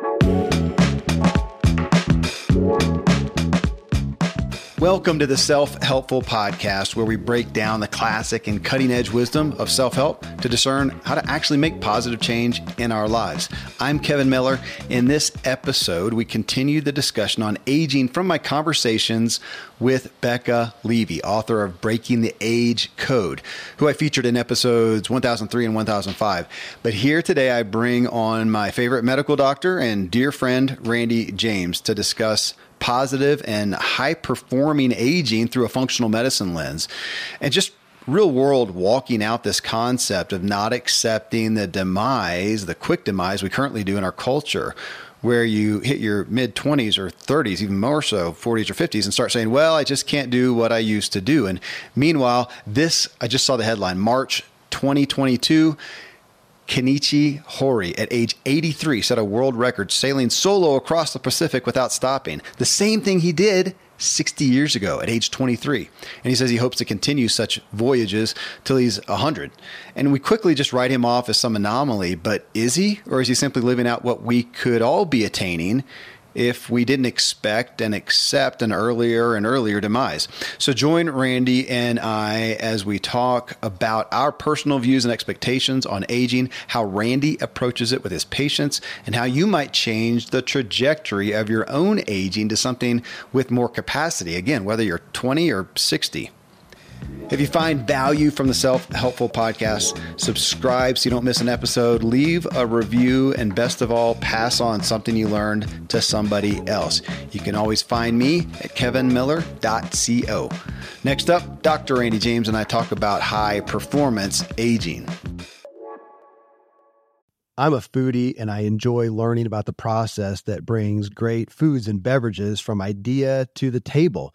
Bye. Welcome to the Self Helpful Podcast, where we break down the classic and cutting edge wisdom of self help to discern how to actually make positive change in our lives. I'm Kevin Miller. In this episode, we continue the discussion on aging from my conversations with Becca Levy, author of Breaking the Age Code, who I featured in episodes 1003 and 1005. But here today, I bring on my favorite medical doctor and dear friend, Randy James, to discuss positive and high performing aging through a functional medicine lens. And just real world walking out this concept of not accepting the demise, the quick demise we currently do in our culture, where you hit your mid 20s or 30s, even more so, 40s or 50s, and start saying, Well, I just can't do what I used to do. And meanwhile, this, I just saw the headline March 2022 Kenichi Horie, at age 83, set a world record sailing solo across the Pacific without stopping. The same thing he did 60 years ago at age 23. And he says he hopes to continue such voyages till he's 100. And we quickly just write him off as some anomaly, but is he? Or is he simply living out what we could all be attaining if we didn't expect and accept an earlier and earlier demise. So join Randy and I as we talk about our personal views and expectations on aging, how Randy approaches it with his patients, and how you might change the trajectory of your own aging to something with more capacity. Again, whether you're 20 or 60. If you find value from the Self Helpful Podcast, subscribe so you don't miss an episode, leave a review, and best of all, pass on something you learned to somebody else. You can always find me at kevinmiller.co. Next up, Dr. Randy James and I talk about high performance aging. I'm a foodie and I enjoy learning about the process that brings great foods and beverages from idea to the table.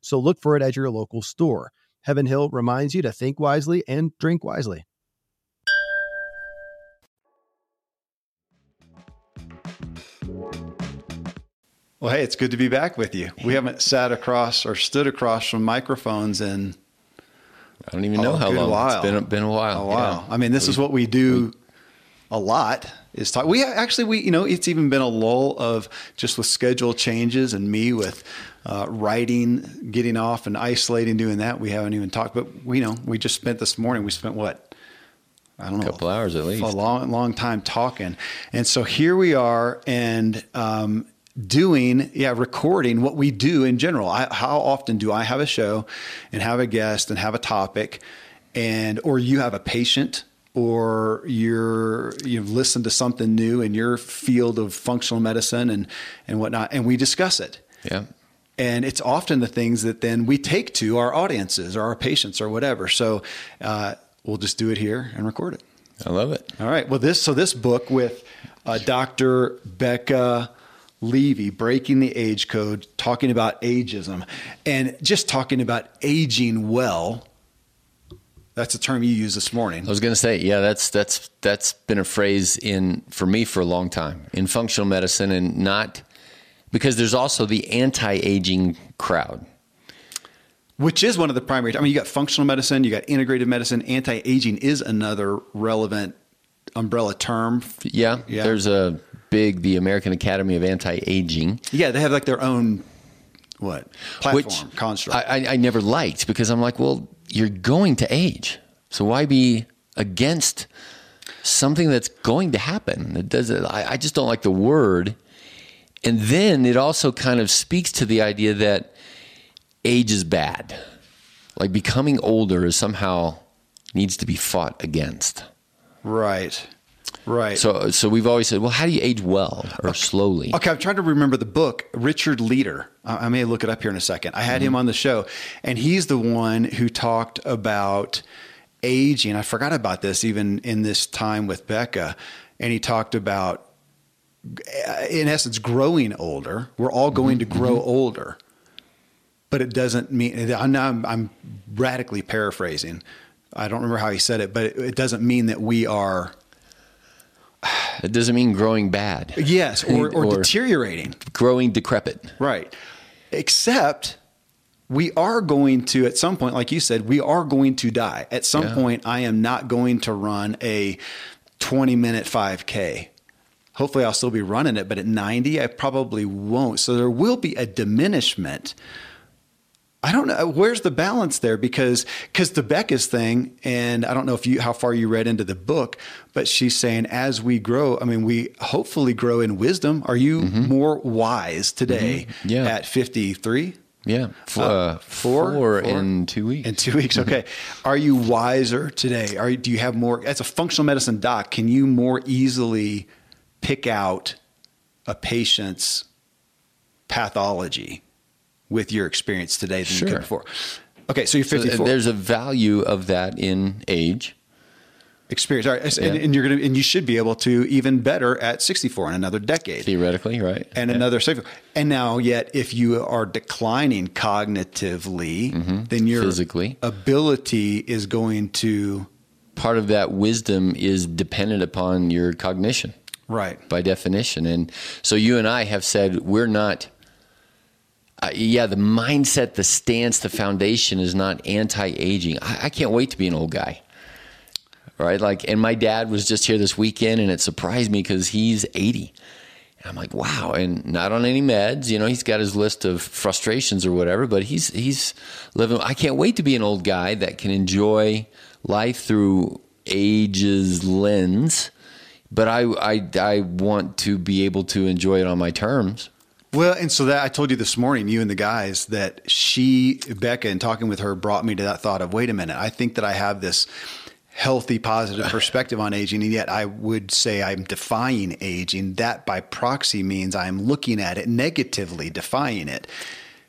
So look for it at your local store. Heaven Hill reminds you to think wisely and drink wisely. Well, hey, it's good to be back with you. We haven't sat across or stood across from microphones in I don't even know how long. While. It's been been a while. A while. Yeah. I mean, this we, is what we do we, a lot is talk. We actually we you know it's even been a lull of just with schedule changes and me with uh, writing, getting off and isolating, doing that. We haven't even talked, but we you know we just spent this morning. We spent what I don't know, a couple hours at least, a long, long time talking. And so here we are, and um, doing, yeah, recording what we do in general. I, how often do I have a show and have a guest and have a topic, and or you have a patient or you're you've listened to something new in your field of functional medicine and and whatnot, and we discuss it. Yeah. And it's often the things that then we take to our audiences or our patients or whatever. So uh, we'll just do it here and record it. I love it. All right. Well, this so this book with uh, Dr. Becca Levy, Breaking the Age Code, talking about ageism and just talking about aging well. That's a term you used this morning. I was going to say, yeah, that's that's that's been a phrase in for me for a long time in functional medicine, and not because there's also the anti-aging crowd, which is one of the primary. I mean, you got functional medicine, you got integrative medicine. Anti-aging is another relevant umbrella term. Yeah, yeah. there's a big the American Academy of Anti-Aging. Yeah, they have like their own what platform Which construct. I, I never liked because I'm like, well, you're going to age, so why be against something that's going to happen? It does. I, I just don't like the word. And then it also kind of speaks to the idea that age is bad. Like becoming older is somehow needs to be fought against. Right. Right. So, so we've always said, well, how do you age well or slowly? Okay, I'm trying to remember the book. Richard Leider. I I may look it up here in a second. I had him mm-hmm. on the show, and he's the one who talked about aging. I forgot about this even in this time with Becca, and he talked about, in essence, growing older. We're all going to grow mm-hmm. older, but it doesn't mean. I'm, I'm, I'm radically paraphrasing. I don't remember how he said it, but it, it doesn't mean that we are. It doesn't mean growing bad. Yes, or, or, Or- deteriorating. Growing decrepit. Right. Except we are going to, at some point, like you said, we are going to die. At some Yeah. point, I am not going to run a 20 minute 5K. Hopefully, I'll still be running it, but at 90, I probably won't. So there will be a diminishment. I don't know where's the balance there because because the Becca's thing, and I don't know if you how far you read into the book, but she's saying as we grow, I mean, we hopefully grow in wisdom. Are you more wise today Yeah. at fifty three? Yeah. Uh, uh, four? four, Four? in two weeks. In two weeks, okay. Are you wiser today? Are you, do you have more? As a functional medicine doc, can you more easily pick out a patient's pathology with your experience today than you Sure. could before? Okay, so you're So, uh, 54. there's a value of that in age. experience. All right, and, Yeah. and you're gonna and you should be able to even better at 64 in another decade. Theoretically, right? And Yeah. another. And now, yet, if you are declining cognitively, then your Mm-hmm. Physically. ability is going to part of that wisdom is dependent upon your cognition right. by definition. And so you and I have said we're not. Uh, yeah, the mindset, the stance, the foundation is not anti-aging. I, I can't wait to be an old guy. Right? Like, and my dad was just here this weekend, and it surprised me because he's 80. And I'm like, wow, and not on any meds. You know, he's got his list of frustrations or whatever, but he's he's living. I can't wait to be an old guy that can enjoy life through age's lens. But I I I want to be able to enjoy it on my terms. Well, and so that I told you this morning, you and the guys, that she, Becca, and talking with her brought me to that thought of, wait a minute, I think that I have this healthy, positive perspective on aging, and yet I would say I'm defying aging. That by proxy means I'm looking at it negatively, defying it.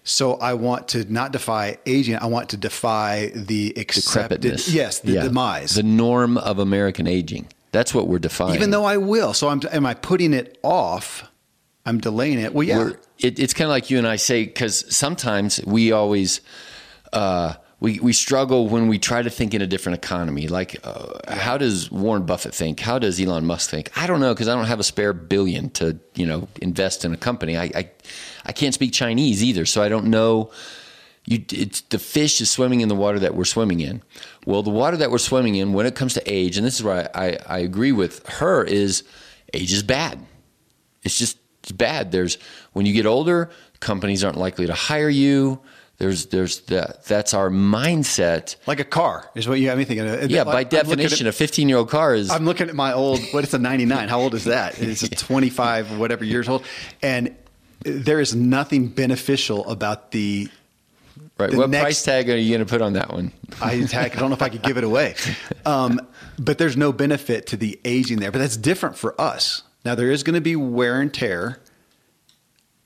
So I want to not defy aging. I want to defy the accepted, Decrepitness. yes, the Yeah. demise. The norm of American aging. That's what we're defining. Even though I will, so I'm, am I putting it off? I'm delaying it. Well, yeah, it, it's kind of like you and I say because sometimes we always uh, we we struggle when we try to think in a different economy. Like, uh, how does Warren Buffett think? How does Elon Musk think? I don't know because I don't have a spare billion to you know invest in a company. I I, I can't speak Chinese either, so I don't know. You, it's the fish is swimming in the water that we're swimming in. Well, the water that we're swimming in, when it comes to age, and this is where I, I, I agree with her, is age is bad. It's just it's bad. There's when you get older, companies aren't likely to hire you. There's there's that that's our mindset. like a car is what you have me thinking. of. Yeah, Like, by I'm at- definition, a 15 year old car is I'm looking at my old, what it's a 99. How old is that? It's a 25, whatever years old. And there is nothing beneficial about the, right. the What next- price tag are you going to put on that one? I, I don't know if I could give it away. Um, but there's no benefit to the aging there. But that's different for us. Now, there is going to be wear and tear.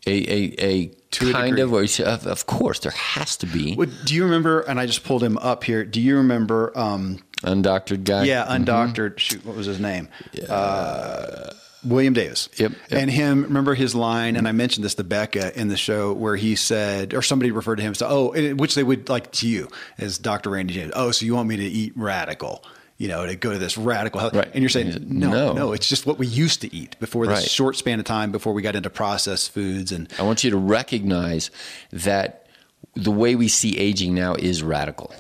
A a, a To kind degree. of, of, of course, there has to be What, do you remember? And I just pulled him up here. Do you remember? Um, undoctored guy. yeah, undoctored. Shoot, what was his name? Uh, William Davis. Yep, yep. And him, remember his line, and I mentioned this to Becca in the show where he said, or somebody referred to him as, oh, which they would like to you as Dr. Randy James. Oh, so you want me to eat radical, you know, to go to this radical health. Right. And you're saying, no, no, no. it's just what we used to eat before this Right. short span of time before we got into processed foods. And I want you to recognize that the way we see aging now is radical.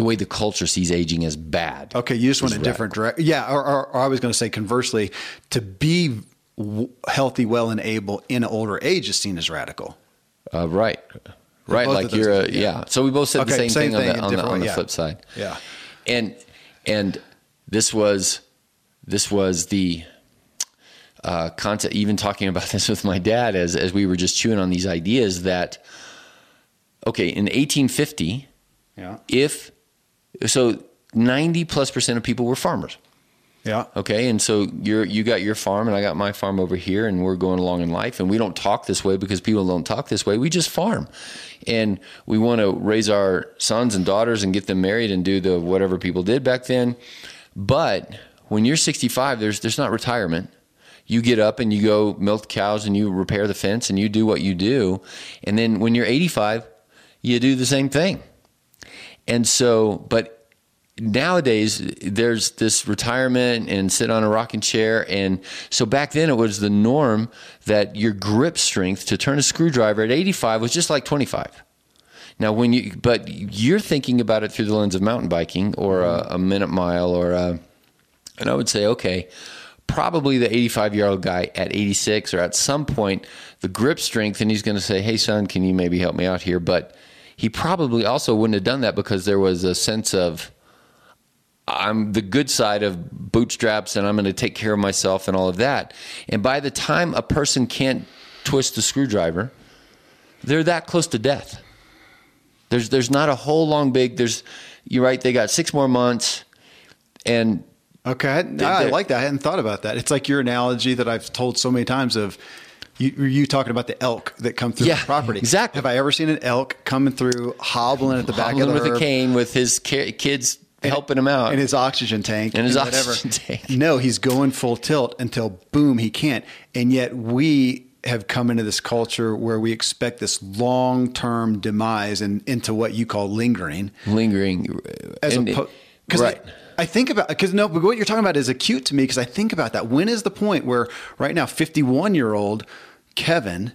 The way the culture sees aging as bad. Okay, you just went a different direction. Yeah, or, or, or I was going to say conversely, to be w- healthy, well, and able in older age is seen as radical. Uh, right. Right. both Like you're a, yeah. yeah. So we both said Okay, the same, same thing, thing on the, on the, on the yeah. flip side. Yeah. And, and this was, this was the, uh, concept, even talking about this with my dad as, as we were just chewing on these ideas that, okay, in 1850, Yeah. if, so 90 plus percent of people were farmers. Yeah. Okay, and so you're you got your farm and I got my farm over here, and we're going along in life, and we don't talk this way because people don't talk this way. We just farm, and we want to raise our sons and daughters and get them married and do the whatever people did back then. But when you're 65, there's there's not retirement. You get up and you go milk cows and you repair the fence and you do what you do, and then when you're 85, you do the same thing. And so, but nowadays there's this retirement and sit on a rocking chair. And so back then it was the norm that your grip strength to turn a screwdriver at 85 was just like 25 now when you but you're thinking about it through the lens of mountain biking or a, a minute mile or a, and i would say okay probably the 85 year old guy at 86 or at some point the grip strength and he's going to say hey son can you maybe help me out here? But he probably also wouldn't have done that because there was a sense of I'm the good side of bootstraps and I'm going to take care of myself and all of that. And by the time a person can't twist the screwdriver, they're that close to death. There's there's not a whole long big there's you're right they got 6 more months and Okay, I, I like that. I hadn't thought about that. It's like your analogy that I've told so many times of you, you talking about the elk that come through Yeah, the property. exactly. Have I ever seen an elk coming through hobbling at the back hobbling of the with a cane with his ki- kids helping him out. in his oxygen tank In his and whatever. oxygen tank. No, he's going full tilt until boom, he can't. And yet we have come into this culture where we expect this long term demise and into what you call lingering. lingering as and- a because right. I, I think about because no, but what you're talking about is acute to me because I think about that. When is the point where right now, 51 year old Kevin,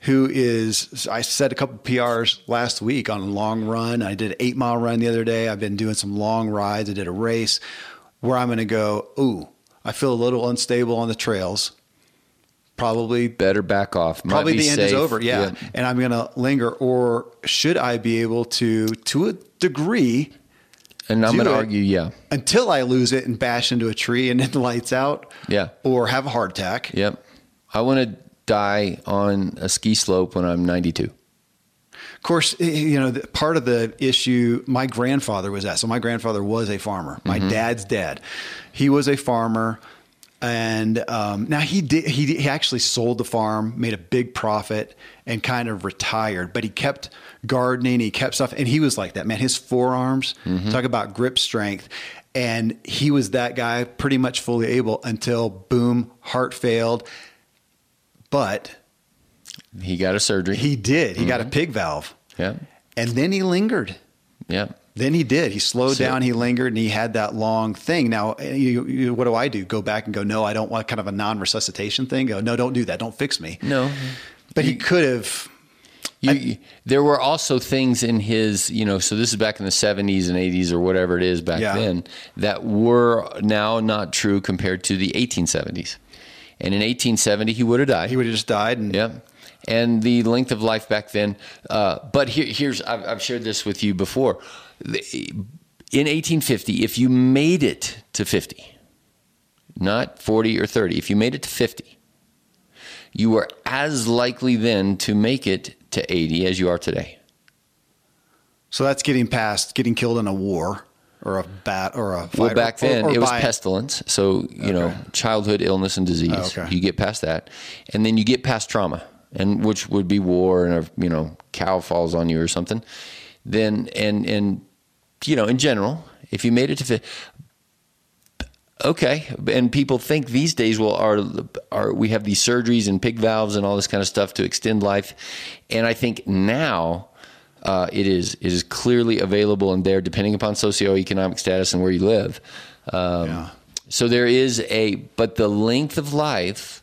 who is I said a couple PRs last week on a long run. I did an eight mile run the other day. I've been doing some long rides. I did a race where I'm going to go. Ooh, I feel a little unstable on the trails. Probably better back off. Might probably the end is over. Yeah. And I'm going to linger. Or should I be able to, to a degree, And I'm going to argue, yeah. until I lose it and bash into a tree and then the lights out? Yeah. Or have a heart attack? Yep. I want to die on a ski slope when I'm 92. Of course, you know, part of the issue, my grandfather was that. So my grandfather was a farmer. My dad's dad, he was a farmer. And um, now he did. He, he actually sold the farm, made a big profit, and kind of retired. But he kept gardening. He kept stuff, and he was like that man. His forearms, talk about grip strength, and he was that guy, pretty much fully able until boom, heart failed. But He got a surgery. he did. He got a pig valve, yeah. and then he lingered. Yeah. Then he did. He slowed So- down. He lingered, and he had that long thing. Now, eh, you, you, what do I do? Go back and go? No, I don't want kind of a non-resuscitation thing. Go, no, don't do that. Don't fix me. No. But he could have. You, there were also things in his, you know, so this is back in the 70s and 80s or whatever it is back Yeah. then that were now not true compared to the 1870s. And in 1870, he would have died. He would have just died. And Yep. And the length of life back then. Uh, but here, here's, I've, I've shared this with you before. In 1850, if you made it to 50, not 40 or 30, if you made it to 50, you were as likely then to make it to 80 as you are today. So that's getting past getting killed in a war or a bat or a. Well, back then or it was pestilence, so you know, childhood illness and disease. Oh, okay. You get past that, and then you get past trauma, and which would be war, and a you know, cow falls on you or something. Then and and you know, in general, if you made it to fi- okay, and people think these days, well, are are we have these surgeries and pig valves and all this kind of stuff to extend life, and I think now. Uh, it is it is clearly available and there depending upon socioeconomic status and where you live. Um, Yeah. So there is a, but the length of life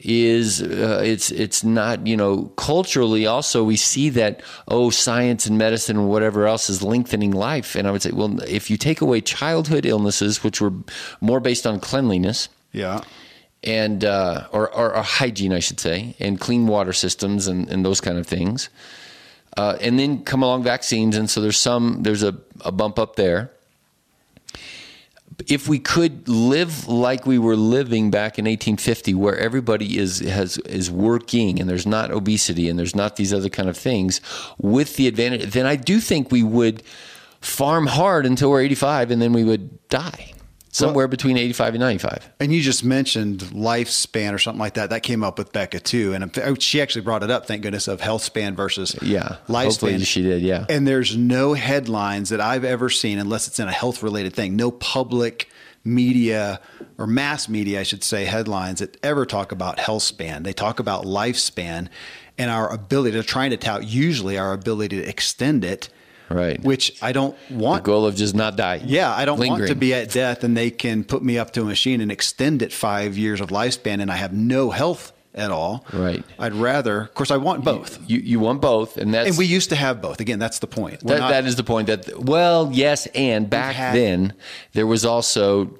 is uh, it's it's not you know culturally also we see that oh science and medicine and whatever else is lengthening life and I would say well if you take away childhood illnesses which were more based on cleanliness Yeah. and uh, or, or, or hygiene, I should say, and clean water systems and, and those kind of things. Uh, and then come along vaccines, and so there's some there's a, a bump up there. If we could live like we were living back in 1850, where everybody is has is working and there's not obesity and there's not these other kind of things, with the advantage, then I do think we would farm hard until we're 85 and then we would die somewhere between 85 and 95. And you just mentioned lifespan or something like that. That came up with Becca too, and she actually brought it up. Thank goodness of health span versus Yeah. lifespan. Hopefully she did. Yeah. And there's no headlines that I've ever seen, unless it's in a health related thing, no public media or mass media, I should say, headlines that ever talk about health span. They talk about lifespan and our ability, they're trying to tout usually our ability to extend it. Right. Which I don't want. The goal of just not die. Yeah, I don't want to be at death and they can put me up to a machine and extend it five years of lifespan and I have no health at all. Right. I'd rather, of course, I want both. You, you want both. And that's. And we used to have both. Again, that's the point. That, not- that is the point. That well, yes, and back had- then there was also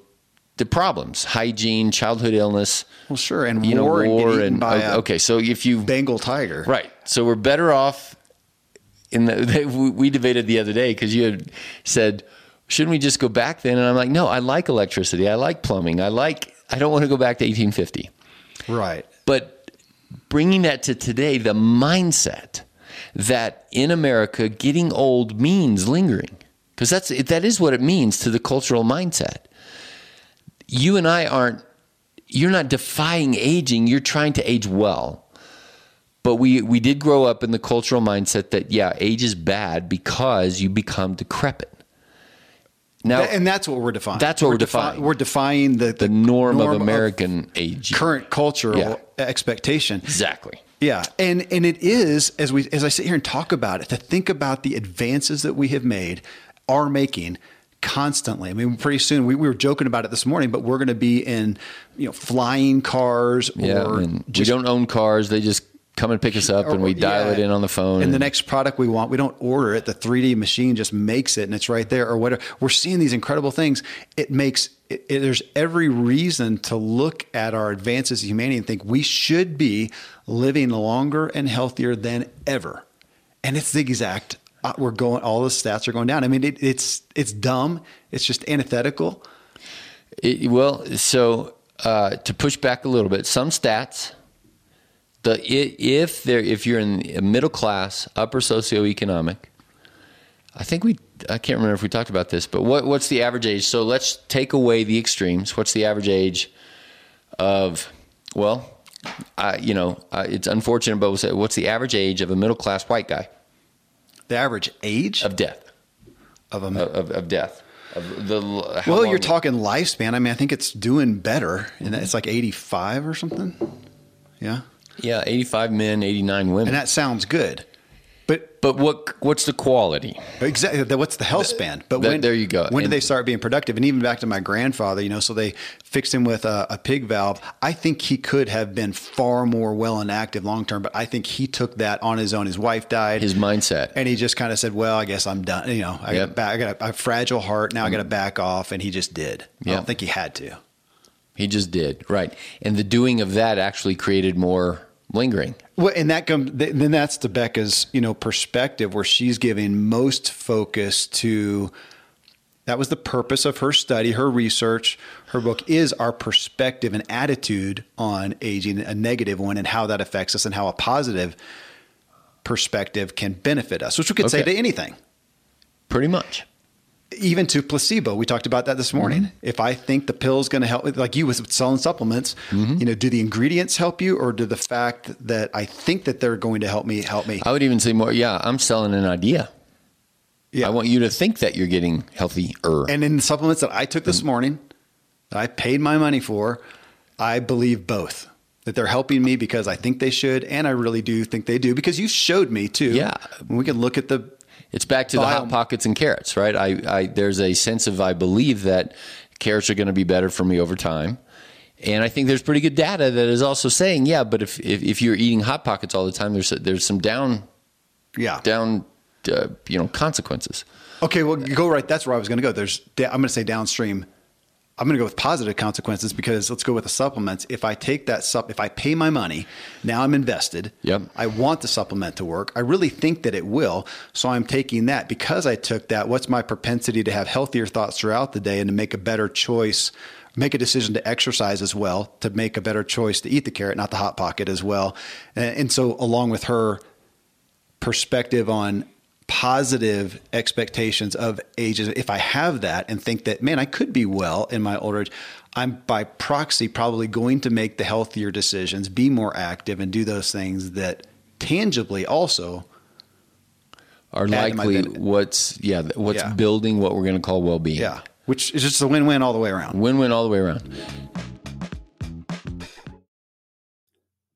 the problems: hygiene, childhood illness, well, sure. And you know, war, and, and by okay. So if you Bengal tiger. right, so we're better off. In the we we debated the other day because you had said, shouldn't we just go back then? And I'm like, no, I like electricity, I like plumbing, I like. I don't want to go back to 1850. Right. But bringing that to today, the mindset that in America getting old means lingering, because that's that is what it means to the cultural mindset. You and I aren't. You're not defying aging. You're trying to age well. But we we did grow up in the cultural mindset that yeah, age is bad because you become decrepit. Now, and that's what we're defining. That's what we're defi- defining. We're defying the, the norm, of American age. current cultural Yeah. expectation. Exactly. Yeah, and and it is as we as I sit here and talk about it to think about the advances that we have made, are making constantly. I mean, pretty soon we, we were joking about it this morning, but we're going to be in you know flying cars Yeah, or just we don't own cars. They just come and pick us up, and we dial yeah, it in on the phone. And the next product we want, we don't order it. The 3D machine just makes it, and it's right there, or whatever. We're seeing these incredible things. It makes it, it- there's every reason to look at our advances in humanity and think we should be living longer and healthier than ever. And it's the exact. uh, We're going. All the stats are going down. I mean, it, it's it's dumb. It's just antithetical. It- well, so uh, to push back a little bit, some stats. The if there if you're in a middle class, upper socioeconomic, I think we I can't remember if we talked about this, but what what's the average age? So let's take away the extremes. What's the average age of well, I, you know, uh, it's unfortunate, but we'll say, what's the average age of a middle class white guy The average age of death? of a Of, of death. Of the Well, you're talking lifespan. I mean, I think it's doing better, and it's like 85 or something. Yeah, Yeah, 85 men, 89 women. and that sounds good. But but what what's the quality? exactly, what's the health span? But that- when, there you go. When did And- they start being productive? And even back to my grandfather, you know, so they fixed him with a, a pig valve. I think he could have been far more well and active long term, but I think he took that on his own. His wife died. His mindset. and he just kind of said, "Well, I guess I'm done." You know, I Yep. got back, I got a, a fragile heart. Now I got to mm-hmm. back off, and he just did. I Yeah. don't think he had to. He just did. Right. And the doing of that actually created more lingering. Well, and that comes then that's to Becca's you know perspective where she's giving most focus to. That was the purpose of her study, her research, her book is our perspective and attitude on aging, a negative one, and how that affects us, and how a positive perspective can benefit us, which we could say to anything, Pretty much. Even to placebo. We talked about that this mm-hmm. morning. If I think the pill is going to help, like you with selling supplements, mm-hmm. you know, do the ingredients help you, or do the fact that I think that they're going to help me help me? I would even say more, yeah, I'm selling an idea. Yeah. I want you to think that you're getting healthier. And in the supplements that I took this mm-hmm. morning, that I paid my money for, I believe both. That they're helping me because I think they should, and I really do think they do because you showed me too. Yeah. we can look at the It's back to the hot pockets and carrots, right? I, I there's a sense of I believe that carrots are going to be better for me over time. And I think there's pretty good data that is also saying, yeah, but if, if, if you're eating hot pockets all the time, there's there's some down yeah. down uh, you know consequences. Okay, well, go right. That's where I was going to go. There's, I'm going to say downstream. I'm going to go with positive consequences because let's go with the supplements. If I take that sup, if I pay my money, now I'm invested. Yep. I want the supplement to work. I really think that it will. So I'm taking that because I took that. What's my propensity to have healthier thoughts throughout the day and to make a better choice, make a decision to exercise as well, to make a better choice to eat the carrot, not the hot pocket as well. And, and so along with her perspective on positive expectations of ages, if I have that and think that, man, I could be well in my older age, I'm by proxy probably going to make the healthier decisions, be more active, and do those things that tangibly also are likely what's yeah what's yeah. building what we're going to call well-being. Yeah, which is just a win-win all the way around. Win-win all the way around.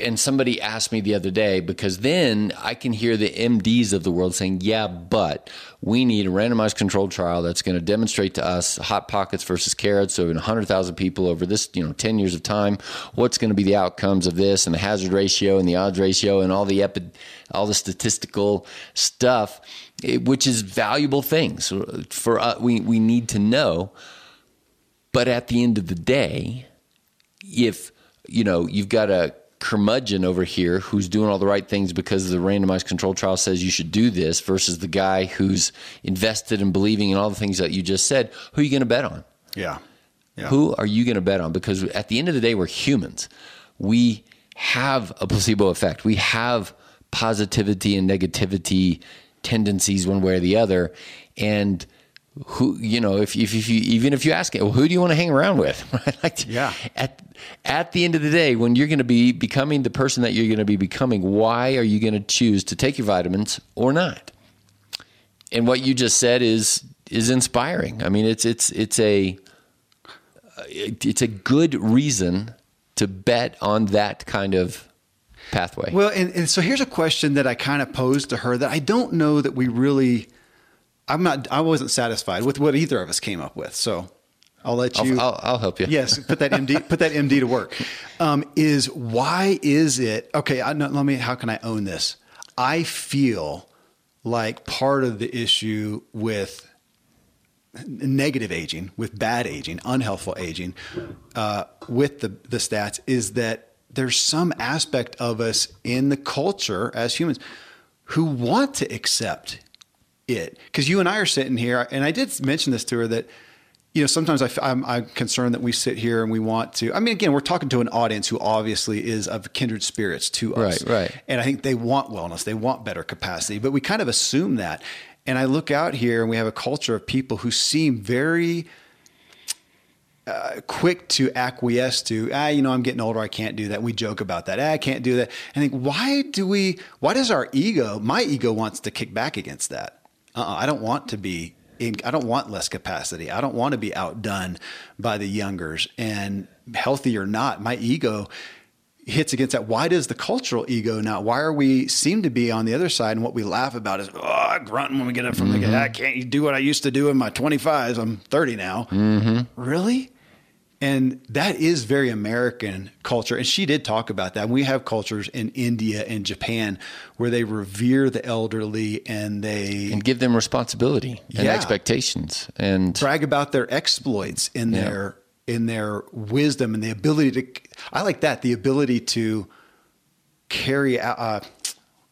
and somebody asked me the other day because then I can hear the MDs of the world saying, "Yeah, but we need a randomized controlled trial that's going to demonstrate to us hot pockets versus carrots. So in 100,000 people over this, you know, 10 years of time, what's going to be the outcomes of this and the hazard ratio and the odds ratio and all the epi- all the statistical stuff, eh, which is valuable things for us. We we need to know. But at the end of the day, if you know you've got a curmudgeon over here who's doing all the right things because the randomized control trial says you should do this versus the guy who's invested in believing in all the things that you just said, who are you going to bet on? Yeah. yeah. Who are you going to bet on? Because at the end of the day, we're humans. We have a placebo effect. We have positivity and negativity tendencies one way or the other. And who, you know, if, if, if you, even if you ask it, well, who do you want to hang around with? right? like, yeah. At, at the end of the day, when you're going to be becoming the person that you're going to be becoming, why are you going to choose to take your vitamins or not? And what you just said is, is inspiring. I mean, it's, it's, it's a, it's a good reason to bet on that kind of pathway. Well, and, and so here's a question that I kind of posed to her that I don't know that we really. I'm not. I wasn't satisfied with what either of us came up with. So I'll let you. I'll, I'll, I'll help you. Yes, put that MD. put that MD to work. Um, is why is it okay? I, let me. How can I own this? I feel like part of the issue with negative aging, with bad aging, unhealthful aging, uh, with the the stats is that there's some aspect of us in the culture as humans who want to accept it. Because you and I are sitting here, and I did mention this to her that you know, sometimes I, am I'm concerned that we sit here and we want to. I mean, again, we're talking to an audience who obviously is of kindred spirits to us, right? Right. And I think they want wellness, they want better capacity, but we kind of assume that. And I look out here and we have a culture of people who seem very uh, quick to acquiesce to, ah, you know, I'm getting older, I can't do that. We joke about that. Ah, I can't do that. And I think, why do we, why does our ego, my ego wants to kick back against that? Uh-uh, I don't want to be in, I don't want less capacity. I don't want to be outdone by the youngers. And healthy or not, my ego hits against that. Why does the cultural ego not? Why are we seem to be on the other side? And what we laugh about is, oh, I grunt when we get up from mm-hmm. the, I can't do what I used to do in my 25s. I'm 30 now. Mm-hmm. Really? And that is very American culture. And she did talk about that. We have cultures in India and Japan where they revere the elderly and they and give them responsibility and yeah, expectations and brag about their exploits in yeah. their in their wisdom and the ability to I like that, the ability to carry out uh,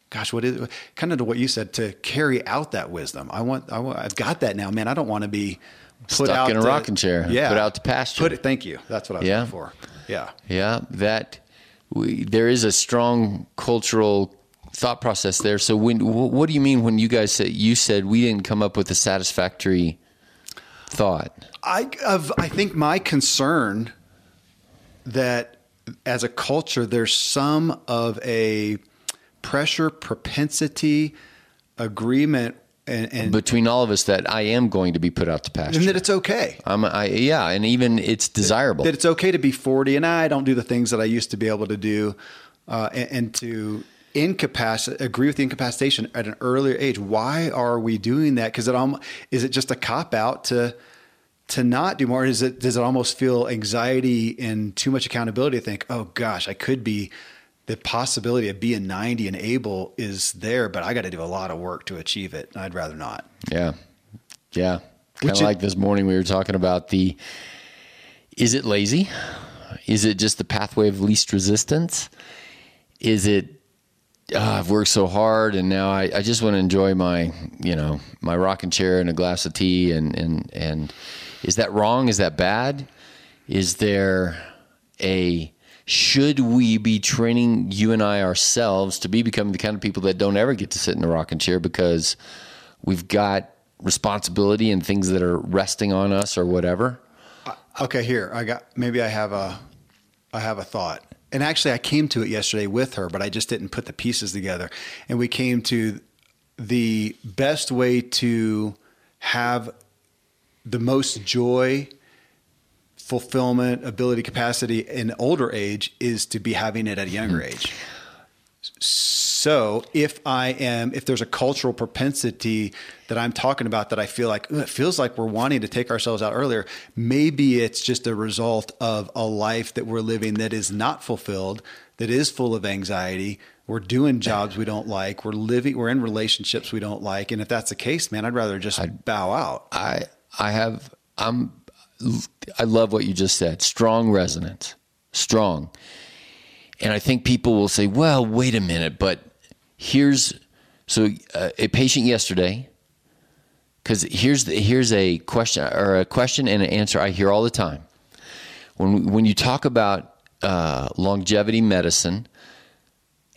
gosh, what is kind of to what you said to carry out that wisdom. I want, I want I've got that now, man. I don't want to be put stuck in a rocking chair. Yeah, put out to pasture. Put it. Thank you. That's what I was yeah. looking for. Yeah, yeah. That we, there is a strong cultural thought process there. So when what do you mean when you guys said you said we didn't come up with a satisfactory thought? I of I think my concern that as a culture there's some of a pressure propensity agreement and, and, between all of us that I am going to be put out to pasture, and that it's okay. I'm, I, yeah, and even it's desirable that, that, it's okay to be 40 and I don't do the things that I used to be able to do, uh, and, and, to incapacitate, agree with the incapacitation at an earlier age. Why are we doing that? Because it almost is it just a cop out to to not do more? Is it does it almost feel anxiety and too much accountability to think, oh gosh, I could be the possibility of being 90 and able is there, but I got to do a lot of work to achieve it. I'd rather not. Yeah. Yeah. Kind of like this morning we were talking about the is it lazy? Is it just the pathway of least resistance? Is it oh, I've worked so hard and now I, I just want to enjoy my, you know, my rocking chair and a glass of tea and and and is that wrong? Is that bad? Is there a should we be training you and I ourselves to be becoming the kind of people that don't ever get to sit in a rocking chair because we've got responsibility and things that are resting on us or whatever? Uh, okay, here I got maybe I have a I have a thought. And actually I came to it yesterday with her, but I just didn't put the pieces together. And we came to the best way to have the most joy fulfillment, ability, capacity in older age is to be having it at a younger hmm. age. So if I am, if there's a cultural propensity that I'm talking about that I feel like it feels like we're wanting to take ourselves out earlier, maybe it's just a result of a life that we're living that is not fulfilled, that is full of anxiety. We're doing jobs we don't like. We're living, we're in relationships we don't like. And if that's the case, man, I'd rather just I'd, bow out. I, I have, I'm I love what you just said. Strong resonance. Strong. And I think people will say, well, wait a minute, but here's so uh, a patient yesterday because here's the, here's a question or a question and an answer I hear all the time. When when you talk about uh, longevity medicine,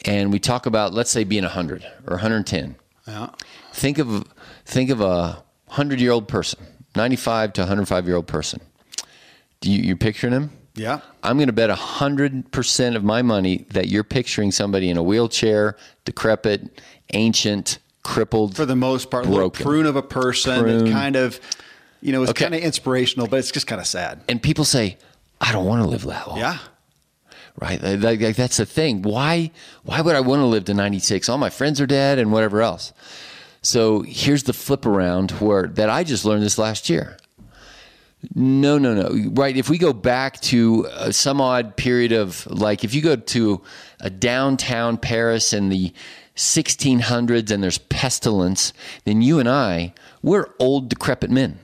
and we talk about let's say being 100 or 110, Yeah. think of think of a 100 year old person, 95 to 105 year old person. Do you you picturing him? Yeah. I'm going to bet 100% of my money that you're picturing somebody in a wheelchair, decrepit, ancient, crippled. For the most part, a Broken. prune of a person Prune. kind of, you know, is Okay. kind of inspirational, but it's just kind of sad. and people say, I don't want to live that long. Yeah. Right? Like, that's the thing. Why, why would I want to live to 96? All my friends are dead and whatever else. So here's the flip around where that I just learned this last year. No, no, no. Right. If we go back to uh, some odd period of, like, if you go to a downtown Paris in the 1600s and there's pestilence, then you and I, we're old, decrepit men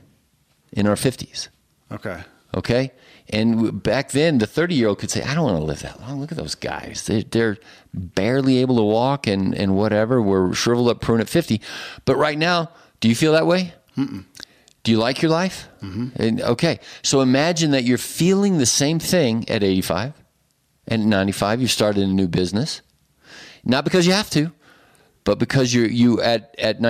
in our 50s. Okay. Okay. And back then, the 30 year old could say, I don't want to live that long. Look at those guys. They're, they're barely able to walk and, and whatever. We're shriveled up prune at 50. But right now, do you feel that way? Do you like your life? Mm-hmm. And, okay. So imagine that you're feeling the same thing at 85 and 95. You've started a new business. Not because you have to, but because you're you at at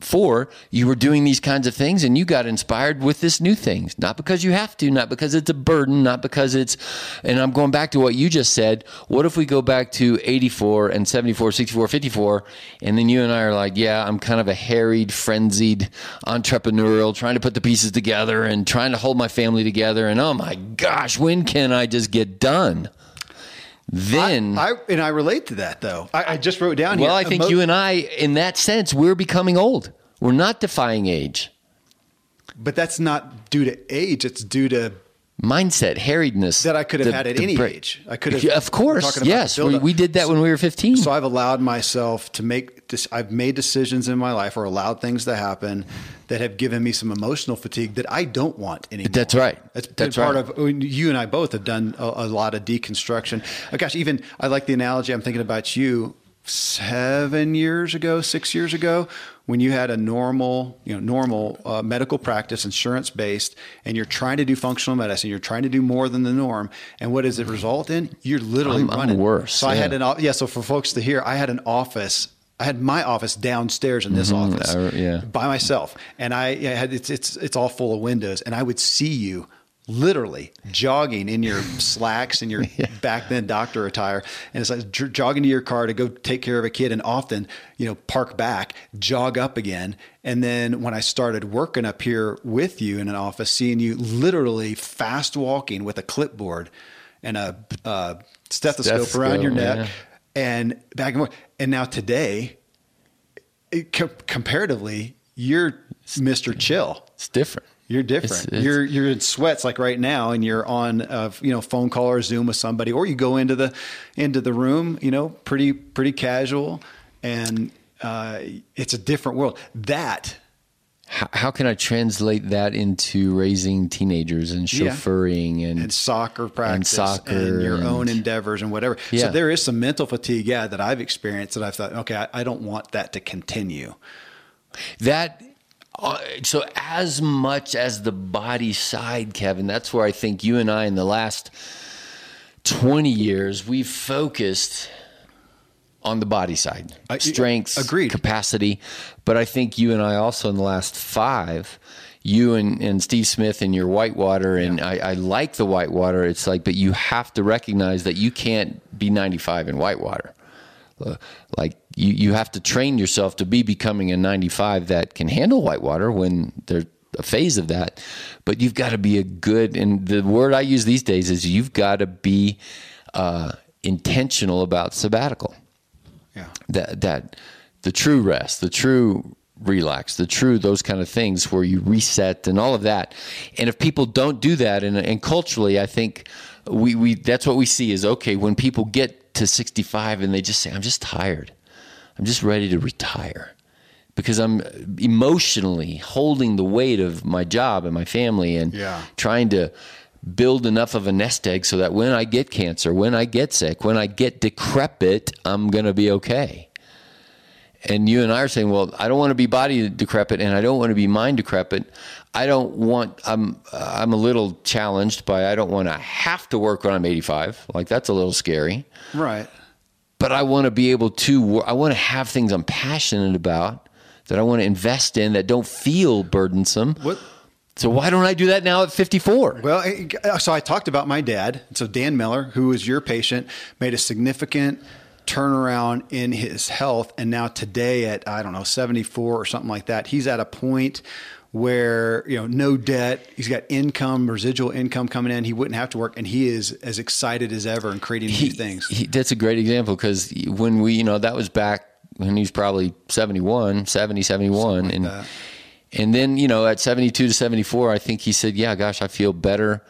94 you were doing these kinds of things and you got inspired with this new things. Not because you have to not because it's a burden not because it's and I'm going back to what you just said. What if we go back to 84 and 74 64 54 and then you and I are like yeah I'm kind of a harried frenzied entrepreneurial trying to put the pieces together and trying to hold my family together. And oh my gosh when can I just get done then I and I relate to that though. I, I just wrote down here. well, I think emo- you and I, in that sense, we're becoming old. We're not defying age. but that's not due to age. It's due to Mindset, harriedness. that I could have the- had at any age. I could have. Of course. Yes. We, we did that when we were 15. So I've allowed myself to make this. I've made decisions in my life or allowed things to happen that have given me some emotional fatigue that I don't want anymore. That's right. That's That's part right. of you and I both have done a, a lot of deconstruction. Oh, gosh, even I like the analogy. I'm thinking about you seven years ago, six years ago, when you had a normal, you know, normal uh, medical practice, insurance based, and you're trying to do functional medicine. You're trying to do more than the norm, and what does it result in? You're literally I'm- I'm running worse, So I had an yeah. So for folks to hear, I had an office. I had my office downstairs in this office I- yeah. by myself, and I, I had it's it's it's all full of windows, and I would see you literally jogging in your slacks and your back then doctor attire, and it's like jogging to your car to go take care of a kid, and often you know park back, jog up again, and then when I started working up here with you in an office, seeing you literally fast walking with a clipboard and a uh, stethoscope, around your neck, yeah. and back and forth, and now today it, co- comparatively, you're Mr. Chill. it's different. You're different. It's- it's- you're you're in sweats like right now, and you're on a you know phone call or Zoom with somebody, or you go into the into the room, you know, pretty pretty casual, and uh, it's a different world. That How, how can I translate that into raising teenagers and Yeah. chauffeuring and, and soccer practice and, soccer and your and- own endeavors and whatever. Yeah. So there is some mental fatigue, yeah, that I've experienced that I've thought, okay, I, I don't want that to continue. that uh, so as much as the body side kevin that's where i think you and i in the last 20 years we've focused on the body side. I- strengths agreed. capacity. But i think you and i also in the last five you and, and steve smith and your whitewater and I, I like the whitewater it's like but you have to recognize that you can't be 95 in whitewater like you, you have to train yourself to be becoming a 95 that can handle whitewater when there's a phase of that but you've got to be a good and the word i use these days is you've got to be uh, intentional about sabbatical Yeah. that that the true rest, the true relax, the true those kind of things where you reset and all of that. And if people don't do that, and, and culturally, I think we, we that's what we see is okay when people get to 65 and they just say, "I'm just tired, I'm just ready to retire." Because I'm emotionally holding the weight of my job and my family and Yeah. trying to build enough of a nest egg so that when I get cancer, when I get sick, when I get decrepit, I'm going to be okay. And you and I are saying, well, I don't want to be body decrepit and I don't want to be mind decrepit. I don't want, I'm, I'm a little challenged by, I don't want to have to work when I'm 85. Like that's a little scary. Right. But I want to be able to, I want to have things I'm passionate about that I want to invest in that don't feel burdensome. What? So why don't I do that now at 54? Well, eh, so I talked about my dad. So Dan Miller, who was your patient, made a significant turnaround in his health, and now today at I don't know 74 or something like that, he's at a point where you know no debt he's got income residual income coming in he wouldn't have to work and he is as excited as ever and creating he, new things he, that's a great example because when we you know that was back when he was probably 71 70 71 like and that. and then you know at 72 to 74 i think he said yeah gosh i feel better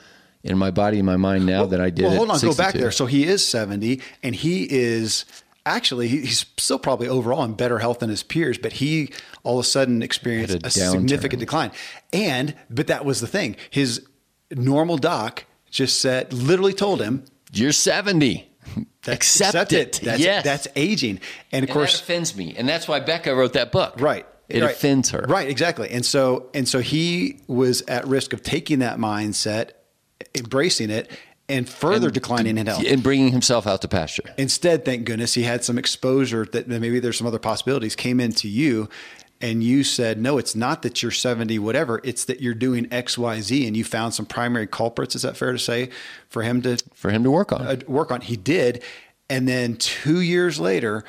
in my body and my mind now well, than I did. Well, hold on, 62. go back there. So he is 70 and he is actually he's still probably overall in better health than his peers, but he all of a sudden experienced a, a significant decline. And but that was the thing. His normal doc just said literally told him, "You're 70." Accept, accept, it. it. That's, yes. that's aging. And of and course that offends me. And that's why Becca wrote that book. Right. It right. offends her. Right, exactly. And so and so he was at risk of taking that mindset embracing it and further and, declining in health and bringing himself out to pasture. Instead, thank goodness, he had some exposure that maybe there's some other possibilities came into you, and you said, "No, it's not that you're 70, whatever. It's that you're doing X, Y, Z, and you found some primary culprits. Is that fair to say for him to for him to work on? Uh, work on. He did, and then two years later,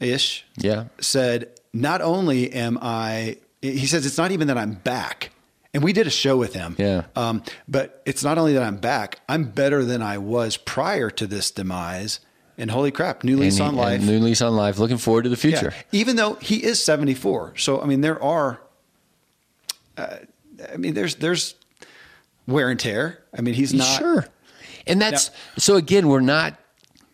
ish, yeah, said, "Not only am I," he says, "It's not even that I'm back." And we did a show with him. Yeah. Um, but it's not only that I'm back, I'm better than I was prior to this demise. And holy crap, new lease on life. New lease on life. Looking forward to the future. Yeah. Even though he is 74. So, I mean, there are, uh, I mean, there's, there's wear and tear. I mean, he's not. Sure. And that's, now, so again, we're not,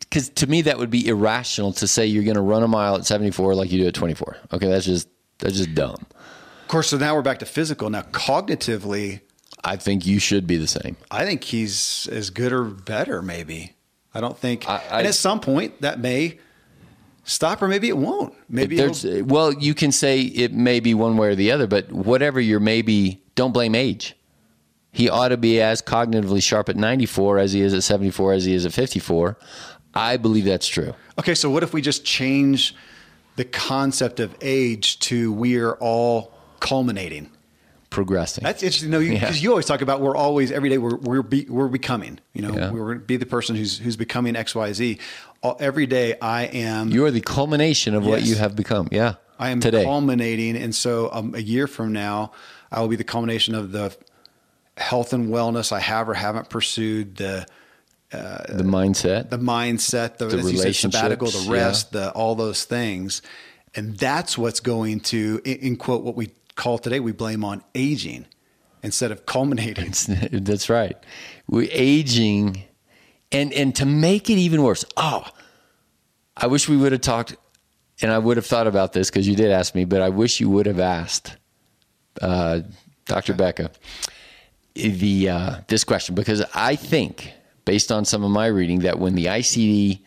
because to me, that would be irrational to say you're going to run a mile at 74 like you do at 24. Okay. That's just, that's just dumb. Of course, so now we're back to physical. Now, cognitively, I think you should be the same. I think he's as good or better, maybe. I don't think. I, I, and at some point, that may stop, or maybe it won't. Maybe well, you can say it may be one way or the other, but whatever you're maybe, don't blame age. He ought to be as cognitively sharp at 94 as he is at 74, as he is at 54. I believe that's true. Okay, so what if we just change the concept of age to we are all culminating progressing. That's interesting. No, because you, yeah. you, always talk about we're always every day we're we're, be, we're becoming. You know, yeah. we're be the person who's who's becoming X Y Z. All, every day I am. You are the culmination of yes, what you have become. Yeah, I am today. culminating, and so um, a year from now, I will be the culmination of the health and wellness I have or haven't pursued. The uh, the mindset, the mindset, the, the relationship, sabbatical, the rest, yeah. the all those things, and that's what's going to in, in quote what we call today we blame on aging instead of culminating. That's right. We aging, and and to make it even worse. Oh, I wish we would have talked, and I would have thought about this because you did ask me, but I wish you would have asked uh, Dr. Okay. Becca the uh, this question because I think, based on some of my reading, that when the ICD,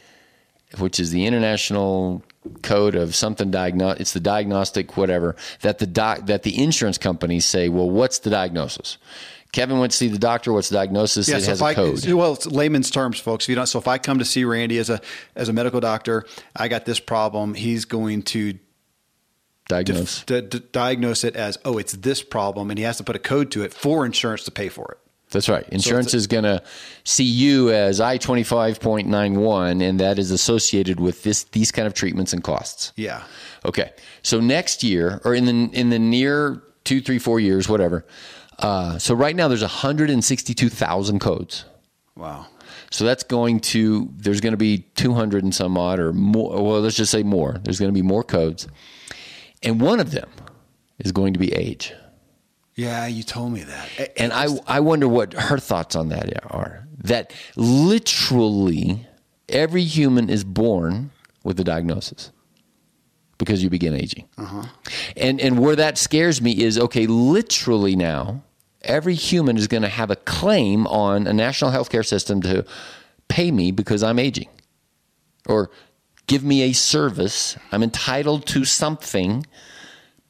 which is the International code of something diagnose it's the diagnostic whatever that the doc that the insurance companies say well what's the diagnosis Kevin went to see the doctor. What's the diagnosis? Yeah, it so has a code. Well, it's layman's terms, folks. If you don't, so if I come to see Randy as a as a medical doctor, I got this problem. He's going to diagnose diagnose it as oh, it's this problem, and he has to put a code to it for insurance to pay for it. That's right. Insurance so is going to see you as I twenty five point nine one, and that is associated with this these kind of treatments and costs. Yeah. Okay. So next year, or in the in the near two, three, four years, whatever. Uh, so right now, there's one hundred and sixty two thousand codes. Wow. So that's going to there's going to be two hundred and some odd or more. Well, let's just say more. There's going to be more codes, and one of them is going to be age. Yeah, you told me that. And I, I wonder what her thoughts on that are. That literally every human is born with a diagnosis because you begin aging. Uh-huh. And, and where that scares me is okay, literally now, every human is going to have a claim on a national healthcare system to pay me because I'm aging or give me a service. I'm entitled to something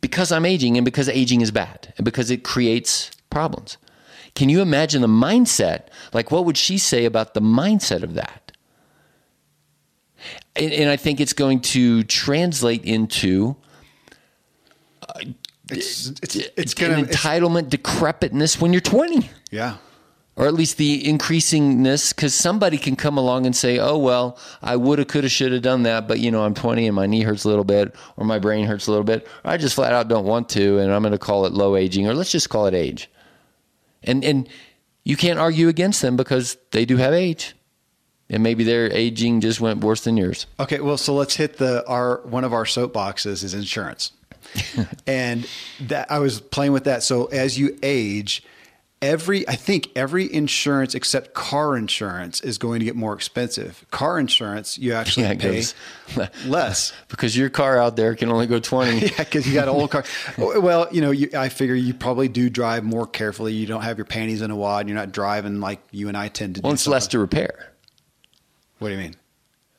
because I'm aging and because aging is bad and because it creates problems. Can you imagine the mindset? Like, what would she say about the mindset of that? And, and I think it's going to translate into uh, It's it's it's it's gonna an entitlement decrepitness when you're 20 yeah. Or at least the increasingness because somebody can come along and say oh well i woulda coulda shoulda done that but you know i'm 20 and my knee hurts a little bit or my brain hurts a little bit. Or i just flat out don't want to and i'm going to call it low aging or let's just call it age. And and you can't argue against them because they do have age and maybe their aging just went worse than yours. Okay, well, so let's hit the our one of our soapboxes is insurance, and that I was playing with that. So as you age, every I think every insurance except car insurance is going to get more expensive. Car insurance you actually Yeah, pay less. because your car out there can only go 20 Yeah, because you got an old car. Well, you know, you, I figure you probably do drive more carefully. You don't have your panties in a wad. You're not driving like you and I tend to well do. it's less to repair What do you mean?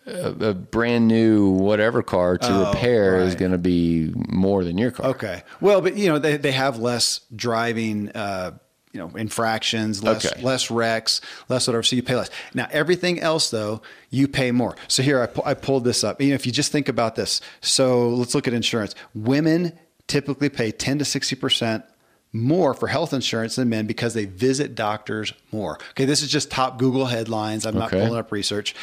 a, a brand new whatever car to Oh, repair is going to be more than your car. Okay. Well, but you know, they, they have less driving, uh, you know, infractions, less Okay. less wrecks, less whatever. So you pay less. Now, everything else though, you pay more. So here I, pu- I pulled this up. You know, if you just think about this, so let's look at insurance. Women typically pay ten to sixty percent more for health insurance than men because they visit doctors more. Okay, this is just top Google headlines. I'm not pulling up research.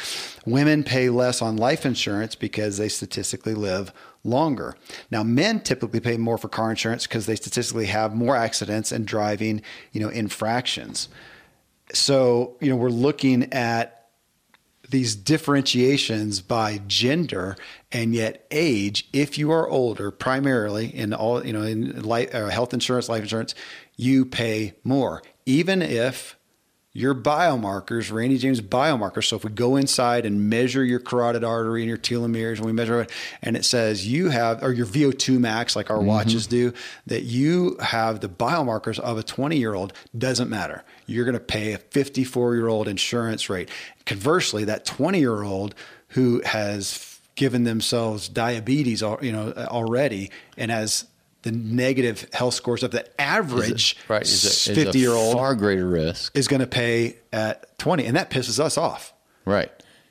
Women pay less on life insurance because they statistically live longer. Now, men typically pay more for car insurance because they statistically have more accidents and driving, you know, infractions. So, you know, we're looking at these differentiations by gender and yet age if you are older primarily in all you know in life, uh, health insurance life insurance you pay more. Even if your biomarkers, Randy James biomarkers. So if we go inside and measure your carotid artery and your telomeres, and we measure it, and it says you have, or your VO2 max, like our mm-hmm. watches do, that you have the biomarkers of a 20 year old, doesn't matter. You're going to pay a 54 year old insurance rate. Conversely, that 20 year old who has given themselves diabetes, you know, already, and has the negative health scores of the average Right. Is a, is a 50 year old far greater risk. is going to pay at 20 and that pisses us off Right.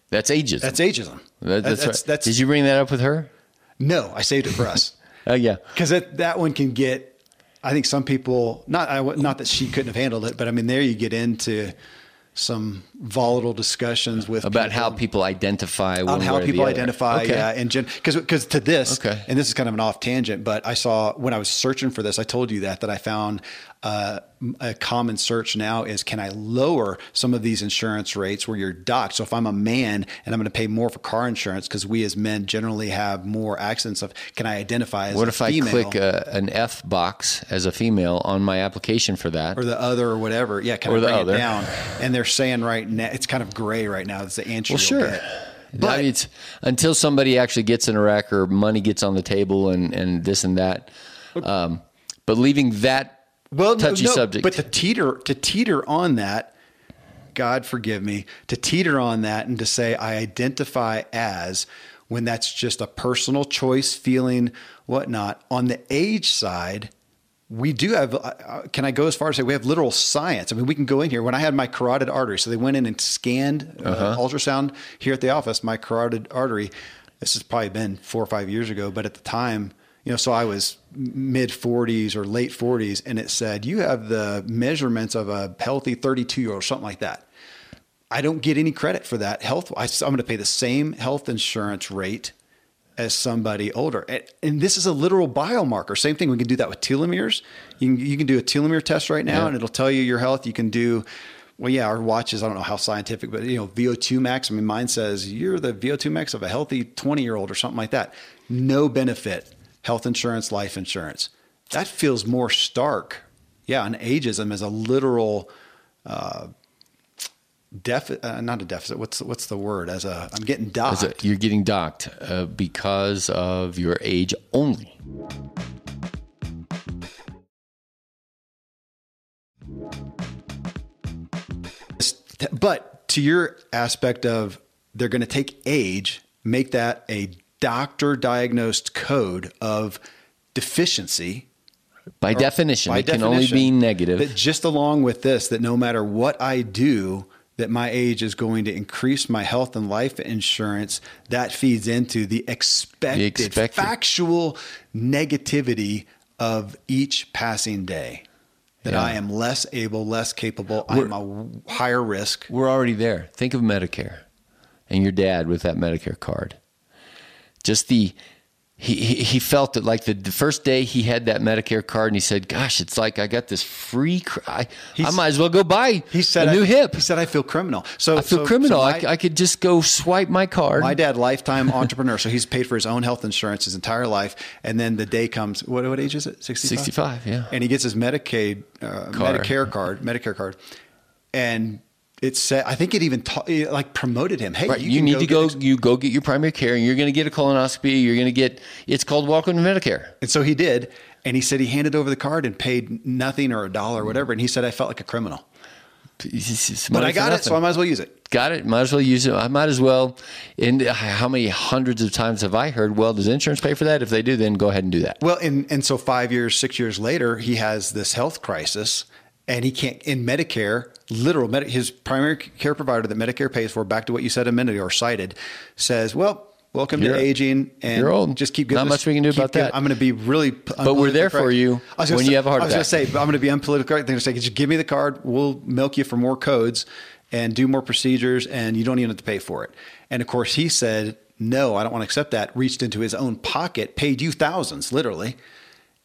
That's ageism. that's ageism That- that's, that's, right. that's Did you bring that up with her? no i saved it for us Oh yeah. because that, that one can get i think some people not I, not that she couldn't have handled it but i mean there you get into some volatile discussions with About how people identify on how people identify, Okay. yeah, and because because to this, Okay. and this is kind of an off tangent, but I saw when I was searching for this, I told you that that I found uh, a common search now is can I lower some of these insurance rates where you're docked? So if I'm a man and I'm going to pay more for car insurance because we as men generally have more accidents of, can I identify as What a if I female click a, an F box as a female on my application for that? or the other or whatever? Yeah, can Or I bring other. it down? And they're saying right now it's kind of gray right now. It's the answer. Well, sure. get. But But it's until somebody actually gets in a wreck or money gets on the table and, and this and that. Um, but leaving that well, touchy no, subject. But to teeter to teeter on that, God forgive me, to teeter on that and to say I identify as when that's just a personal choice, feeling, whatnot. On the age side, we do have. uh, uh, Can I go as far as say we have literal science? I mean, we can go in here. When I had my carotid artery, so they went in and scanned uh, Uh-huh. ultrasound here at the office. My carotid artery. This has probably been four or five years ago, but at the time, you know, so I was mid 40s or late 40s, and it said you have the measurements of a healthy 32 year old, something like that. I don't get any credit for that health. I, I'm going to pay the same health insurance rate as somebody older. And, and this is a literal biomarker. Same thing. We can do that with telomeres. You can, you can do a telomere test right now Yeah. and it'll tell you your health. You can do, well, yeah, our watches, I don't know how scientific, but you know, VO2 max. I mean, mine says you're the VO2 max of a healthy 20 year old or something like that. No benefit, health insurance, life insurance. That feels more stark. Yeah. And ageism is a literal, uh, deficit, uh, not a deficit. What's, what's the word as a, I'm getting docked. It- you're getting docked uh, because of your age only. But to your aspect of they're going to take age, make that a doctor diagnosed code of deficiency By definition, by it can only be negative. That just along with this, that no matter what I do, that my age is going to increase my health and life insurance. That feeds into the expected, The expected. factual negativity of each passing day. That Yeah. I am less able, less capable. I'm a higher risk. We're already there. Think of Medicare and your dad with that Medicare card. Just the he he, felt it like the, the first day he had that Medicare card and he said, "Gosh, it's like I got this free. Cr- I, I might as well go buy He said a new I, hip. He said I feel criminal. So I feel so- criminal. so I my- I I, could just go swipe my card. My dad, lifetime entrepreneur, so he's paid for his own health insurance his entire life. And then the day comes. What, what age is it? Sixty-five. 65, yeah. And he gets his Medicaid, uh, Card. Medicare card, Medicare card, and it said. I think it even ta- it, like promoted him. Hey, Right, you, can need to go. get- you go get your primary care, and you're going to get a colonoscopy. You're going to get. It's called Welcome to Medicare. and so he did. And he said he handed over the card and paid nothing or a dollar or whatever. And he said I felt like a criminal, but I got it, so I might as well use it. got it. Might as well use it. I might as well. And how many hundreds of times have I heard? Well, does insurance pay for that? If they do, then go ahead and do that. Well, and and so five years, six years later, he has this health crisis, and he can't in Medicare. Literal, Medi- his primary care provider that Medicare pays for, back to what you said a minute ago, or cited, says, "Well, welcome You're- to aging, and you're old. just keep Not giving much we can do about giving- that. I'm going to be really, But we're there for you when you have a heart I was going to say, but I'm going to be unpolitical. They're going to say, just give me the card. We'll milk you for more codes and do more procedures, and you don't even have to pay for it. And of course, he said, no, I don't want to accept that. Reached into his own pocket, paid you thousands, literally,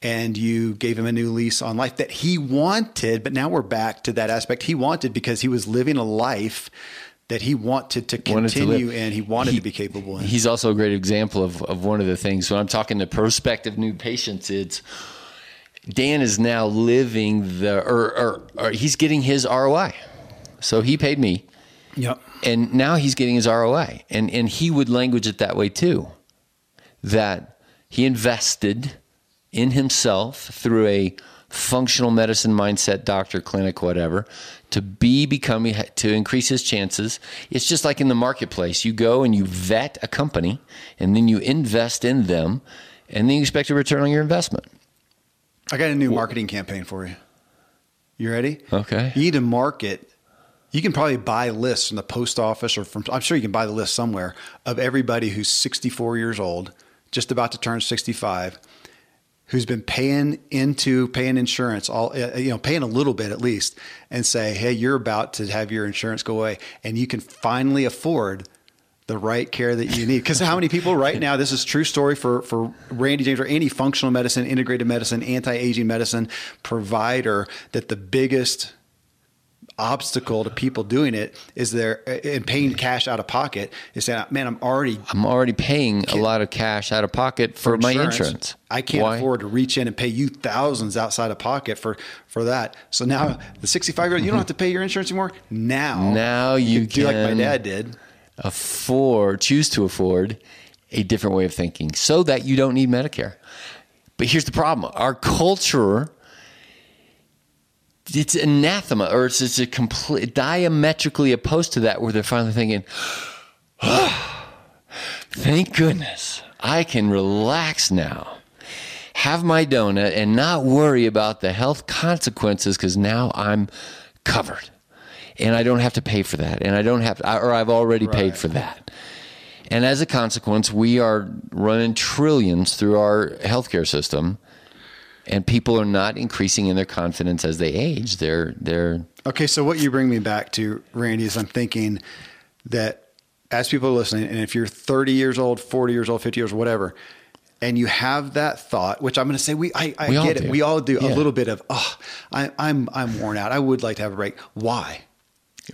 and you gave him a new lease on life that he wanted. But now we're back to that aspect he wanted because he was living a life that he wanted to wanted to continue and he wanted He- to be capable in. He's also a great example of, of one of the things when I'm talking to prospective new patients, it's Dan is now living the, or, or, or he's getting his ROI. So he paid me Yep. and now he's getting his ROI. And, and he would language it that way too that he invested in himself through a functional medicine mindset doctor clinic whatever to be becoming to increase his chances it's just like in the marketplace you go and you vet a company and then you invest in them and then you expect a return on your investment I got a new marketing campaign for you. You ready? Okay. You need to market. You can probably buy lists from the post office or from, I'm sure you can buy the list somewhere of everybody who's 64 years old, just about to turn 65, who's been paying into paying insurance, all, uh, you know, paying a little bit at least, and say, hey, you're about to have your insurance go away. And you can finally afford the right care that you need. Because how many people right now, this is true story for, for Randy James or any functional medicine, integrated medicine, anti-aging medicine provider that the biggest obstacle to people doing it is they're and paying cash out of pocket is saying, man, I'm already i'm already paying a lot of cash out of pocket for, my insurance I can't Why? afford to reach in and pay you thousands outside of pocket for for that. So now the 65 year old, you don't have to pay your insurance anymore. Now, Now you do like my dad did. afford, choose to afford a different way of thinking so that you don't need Medicare. But here's the problem our culture, it's anathema, or it's, it's a complete diametrically opposed to that, where they're finally thinking, oh, thank goodness I can relax now. Have my donut and not worry about the health consequences because now I'm covered and I don't have to pay for that, and I don't have to, or I've already paid for that. And as a consequence, we are running trillions through our healthcare system, and people are not increasing in their confidence as they age. They're they're Okay, so what you bring me back to, Randy, is I'm thinking that as people are listening, and if you're 30 years old, 40 years old, 50 years, old, whatever, and you have that thought, which I'm going to say we, I, I We get it, we all do a little bit of, oh, I, I'm, I'm worn out. I would like to have a break. Why?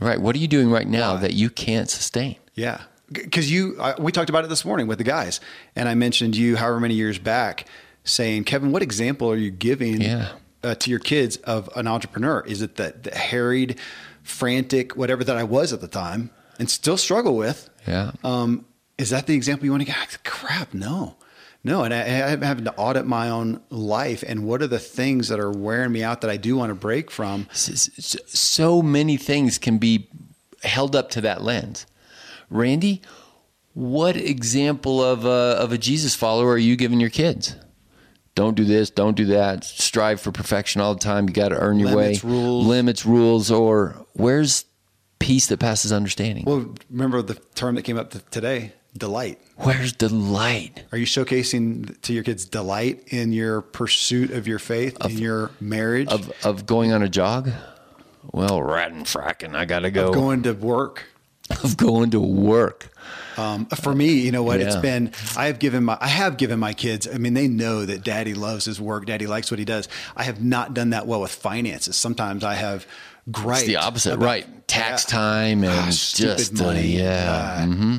right. What are you doing right now Why? that you can't sustain? Yeah, because you, I, we talked about it this morning with the guys, and I mentioned you however many years back, saying, Kevin, what example are you giving Yeah. uh, to your kids of an entrepreneur? Is it that the harried, frantic, whatever that I was at the time, and still struggle with? Yeah. Um, is that the example you want to get? Crap, no. No, and I, I'm having to audit my own life and what are the things that are wearing me out that I do want to break from? So many things can be held up to that lens. Randy, what example of a, of a Jesus follower are you giving your kids? Don't do this, don't do that. Strive for perfection all the time. You got to earn your Limits, way. rules. Limits, rules, or where's peace that passes understanding? Well, remember the term that came up today, delight. Where's delight? Are you showcasing to your kids delight in your pursuit of your faith, in your marriage, Of of going on a jog? Well, ratting fracking, I gotta go. of going to work? of going to work. Um, for me, you know what? It's Yeah. been I have given my I have given my kids. I mean, they know that Daddy loves his work. Daddy likes what he does. I have not done that well with finances. Sometimes I have griped. It's the opposite, about- right? Tax Yeah. time and Ah, just uh, money. yeah, Uh, hmm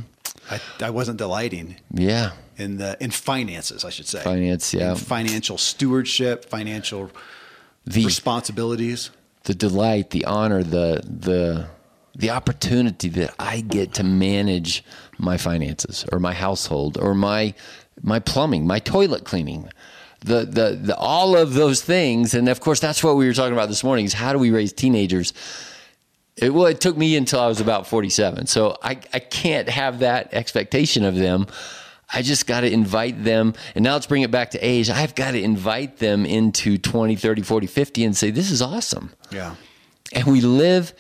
I, I wasn't delighting yeah. in the in finances. I should say Finance, yeah. In financial stewardship, financial The responsibilities. the delight, the honor, the the the opportunity that I get to manage my finances or my household or my my plumbing, my toilet cleaning. The, the the all of those things. And of course that's what we were talking about this morning is how do we raise teenagers? It, well it took me until I was about 47 so I, I can't have that expectation of them. I just got to invite them. And now let's bring it back to age. I've got to invite them into 20 30 40 50 and say this is awesome. Yeah. and we live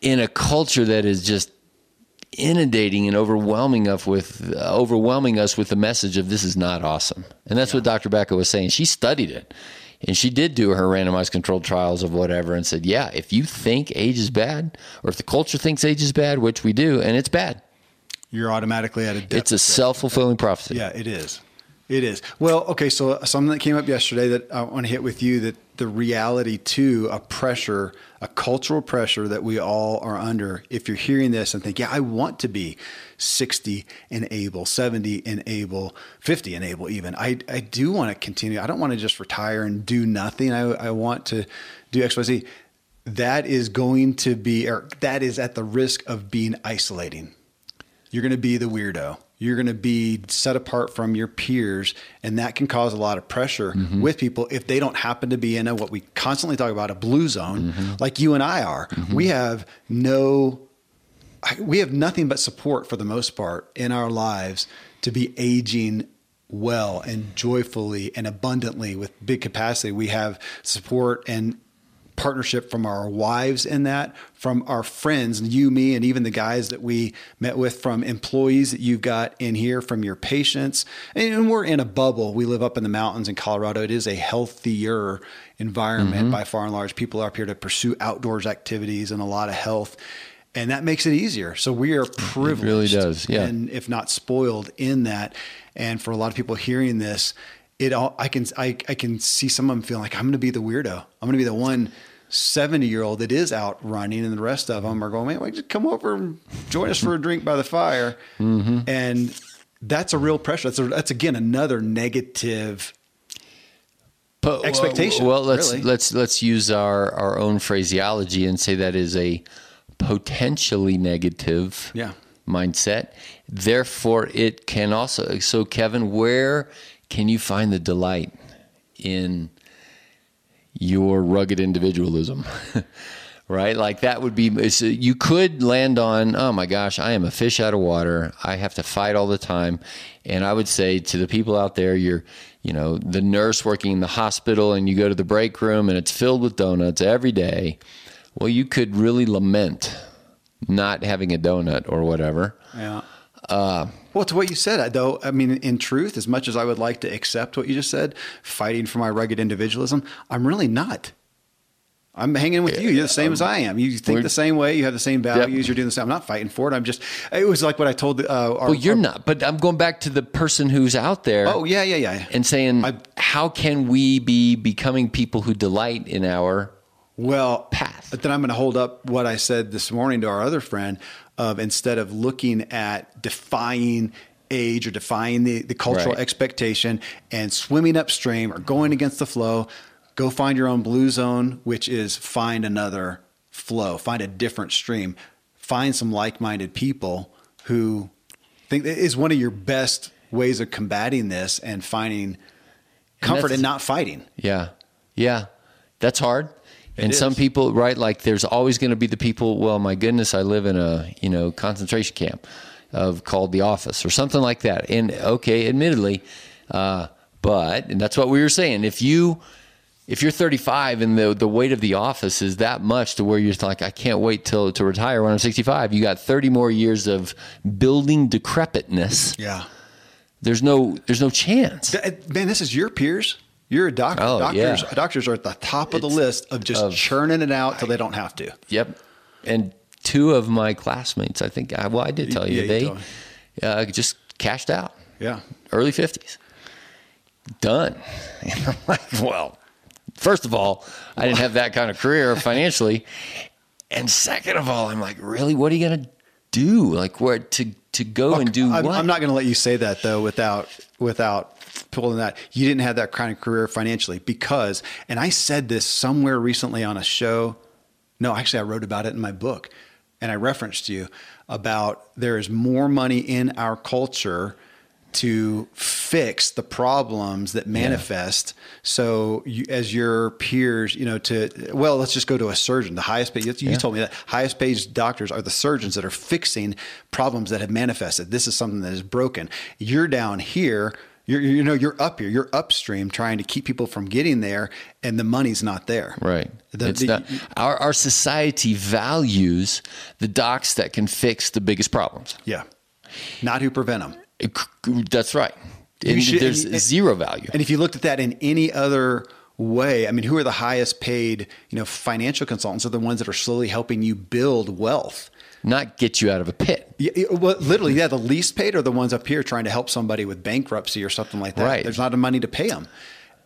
in a culture that is just inundating and overwhelming us with uh, overwhelming us with the message of this is not awesome. And that's what Dr. Becca was saying. She studied it. And she did do her randomized controlled trials of whatever and said, yeah, if you think age is bad, or if the culture thinks age is bad, which we do, and it's bad, You're automatically at a deficit. it's a self fulfilling prophecy. Yeah, it is. It is. Well, okay, so uh, something that came up yesterday that I want to hit with you that the reality too, a pressure, a cultural pressure that we all are under. If you're hearing this and think, yeah, I want to be 60 and able, 70 and able, 50 and able even. I, I do want to continue. I don't want to just retire and do nothing. I, I want to do XYZ. That is going to be, or that is at the risk of being isolating you're going to be the weirdo. You're going to be set apart from your peers, and that can cause a lot of pressure mm-hmm. with people if they don't happen to be in a what we constantly talk about a blue zone, mm-hmm. like you and I are. Mm-hmm. We have no, we have nothing but support for the most part in our lives to be aging well and joyfully and abundantly with big capacity. We have support and partnership from our wives in that, from our friends, you, me, and even the guys that we met with, from employees that you've got in here, from your patients. And we're in a bubble. We live up in the mountains in Colorado. It is a healthier environment mm-hmm. by far and large. People are up here to pursue outdoors activities and a lot of health. And that makes it easier. So we are privileged, Really does, yeah. and if not spoiled in that. And for a lot of people hearing this, it all I can I, I can see some of them feeling like I'm going to be the weirdo. I'm going to be the one 70 year old that is out running, and the rest of them are going, man, why don't you come over and join us for a drink by the fire. Mm-hmm. And that's a real pressure. That's a, that's again another negative. But- Expectation, Well, let's really. let's let's use our our own phraseology and say that is a potentially negative Yeah. mindset. Therefore, it can also. So, Kevin, where can you find the delight in your rugged individualism? right? Like that would be, uh, you could land on, oh my gosh, I am a fish out of water. I have to fight all the time. And I would say to the people out there, you're, you know, the nurse working in the hospital and you go to the break room and it's filled with donuts every day. Well, you could really lament not having a donut or whatever. Yeah. Well, to what you said, though, I mean, in truth, as much as I would like to accept what you just said, fighting for my rugged individualism, I'm really not. I'm hanging with you. You're the same as I am. You think the same way. You have the same values. You're doing the same. I'm not fighting for it. I'm just. It was like what I told. Uh, our, Well, you're our- not, but I'm going back to the person who's out there. Oh yeah, yeah, yeah. and saying, I- how can we be becoming people who delight in our well path. But then I'm going to hold up what I said this morning to our other friend of instead of looking at defying age or defying the, the cultural Right. expectation and swimming upstream or going against the flow, go find your own blue zone, which is find another flow, find a different stream, find some like-minded people who think that is one of your best ways of combating this and finding comfort that's- in not fighting. Yeah. Yeah. That's hard. And is. some people, right, like there's always going to be the people, well, my goodness, I live in a, you know, concentration camp. of called The Office or something like that. And okay, admittedly, uh, but and that's what we were saying. If you if you're 35 and the the weight of the office is that much to where you're like I can't wait till to retire when I'm 65, you got 30 more years of building decrepitness. Yeah. There's no there's no chance. Man, this is your peers. You're a doctor. Oh, doctors, yeah. doctors are at the top of the It's list of just of- churning it out till they don't have to. Yep. And two of my classmates, I think, I, well, I did tell you, Yeah, they me. uh, just cashed out, Yeah. early 50s. Done. And I'm like, well, first of all, I didn't have that kind of career financially. And second of all, I'm like, really? What are you going to do? Like, where to, to go and do I'm, what? I'm not going to let you say that though without without pulling that. You didn't have that kind of career financially because, and I said this somewhere recently on a show. No, actually, I wrote about it in my book, and I referenced you about there is more money in our culture to fix the problems that manifest. So, you, as your peers, you know, to well, let's just go to a surgeon. The highest paid, you told me that highest paid doctors are the surgeons that are fixing problems that have manifested. This is something that is broken. You're down here. You're, you know, you're up here. You're upstream, trying to keep people from getting there, and the money's not there. Right. The- it's the- not, our, our society values the docs that can fix the biggest problems. Yeah, not who prevent them. That's right. And should- there's and- zero value. And if you looked at that in any other way, I mean, who are the highest paid, you know, financial consultants are the ones that are slowly helping you build wealth. not get you out of a pit. Yeah, yeah, well, literally, yeah, the least paid are the ones up here trying to help somebody with bankruptcy or something like that. Right. There's not the money to pay them.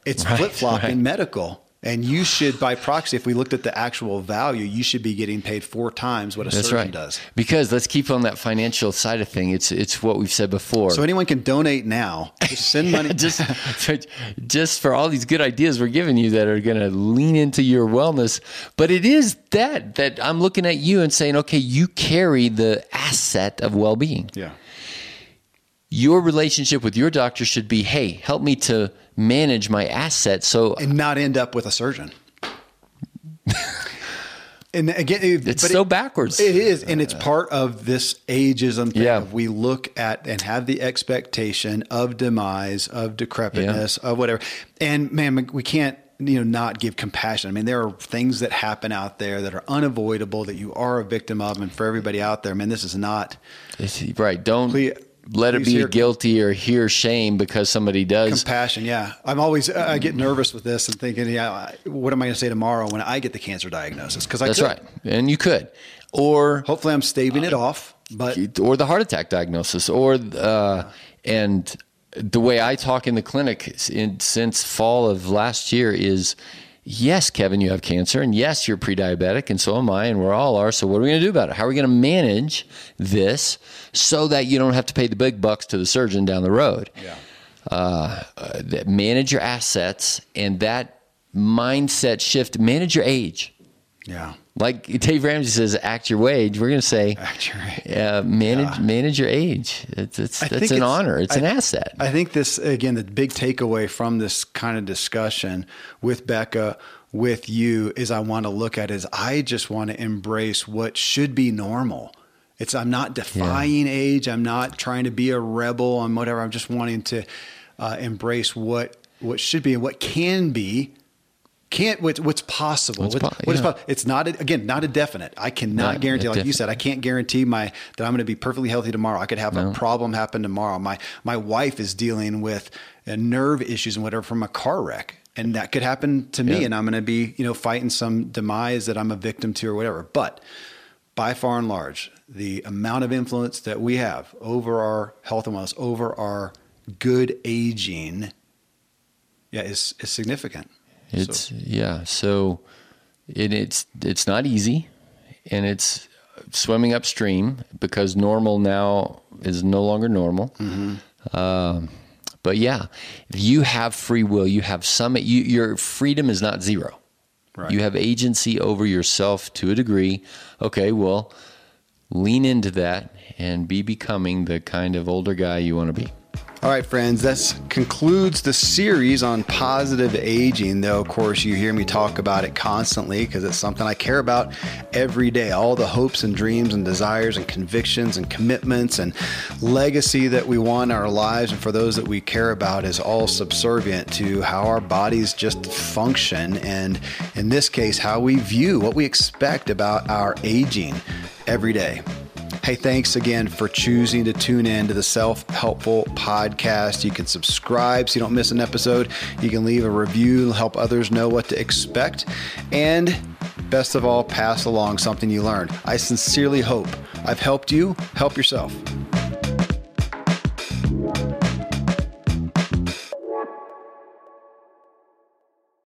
It's Right, flip flop right. in medical. And you should, by proxy, if we looked at the actual value, you should be getting paid four times what a That's surgeon right. does. Because let's keep on that financial side of thing. It's it's what we've said before. So anyone can donate now. Just send money. just just for all these good ideas we're giving you that are going to lean into your wellness but it is that that i'm looking at you and saying okay you carry the asset of well-being yeah. your relationship with your doctor should be hey help me to manage my assets. so and not end up with a surgeon. and again, it's so it- backwards It is, and it's part of this ageism thing. Yeah. We look at and have the expectation of demise, of decrepitness, of whatever. And man, we can't you know not give compassion. I mean, there are things that happen out there that are unavoidable that you are a victim of, and for everybody out there, man, this is not It's- right don't Please- let it be hear- guilty or hear shame because somebody does compassion. Yeah, I'm always I get nervous with this and thinking, yeah, what am I going to say tomorrow when I get the cancer diagnosis? Because I could. that's right and you could or Hopefully, I'm staving it off, but or the heart attack diagnosis, or uh, and the way I talk in the clinic in, since fall of last year is, yes, Kevin, you have cancer, and yes, you're pre-diabetic, and so am I, and we're all are. So what are we going to do about it? How are we going to manage this so that you don't have to pay the big bucks to the surgeon down the road? yeah. uh, that manage your assets and that mindset shift. Manage your age. Yeah. Like Dave Ramsey says, act your wage. We're going to say, Act your age. uh, manage manage your age. It's it's that's an it's- honor. It's an asset. I think this again, the big takeaway from this kind of discussion with Becca, with you, is I want to look at is I just want to embrace what should be normal. It's I'm not defying age. I'm not trying to be a rebel. I'm whatever. I'm just wanting to uh, embrace what what should be and what can be. Can't what's, what's possible? What's What- po- what is yeah. po- it's not a, again not a definite. I cannot Not guarantee, like you said, I can't guarantee my that I'm going to be perfectly healthy tomorrow. I could have a problem happen tomorrow. My my wife is dealing with uh, nerve issues and whatever from a car wreck, and that could happen to me. Yeah. And I'm going to be you know fighting some demise that I'm a victim to or whatever. But by far and large, the amount of influence that we have over our health and wellness, over our good aging, yeah, is is significant. It's yeah. So it, it's it's not easy, and it's swimming upstream because normal now is no longer normal. Mm-hmm. Um, but yeah, if you have free will, you have some. You, your freedom is not zero. Right. You have agency over yourself to a degree. Okay, well, lean into that and be becoming the kind of older guy you want to be. All right, friends, that concludes the series on positive aging. Though, of course, you hear me talk about it constantly because it's something I care about every day. All the hopes and dreams and desires and convictions and commitments and legacy that we want in our lives and for those that we care about is all subservient to how our bodies just function. And in this case, how we view what we expect about our aging every day. Hey, thanks again for choosing to tune in to the Self Helpful Podcast. You can subscribe so you don't miss an episode. You can leave a review, help others know what to expect. And best of all, pass along something you learned. I sincerely hope I've helped you help yourself.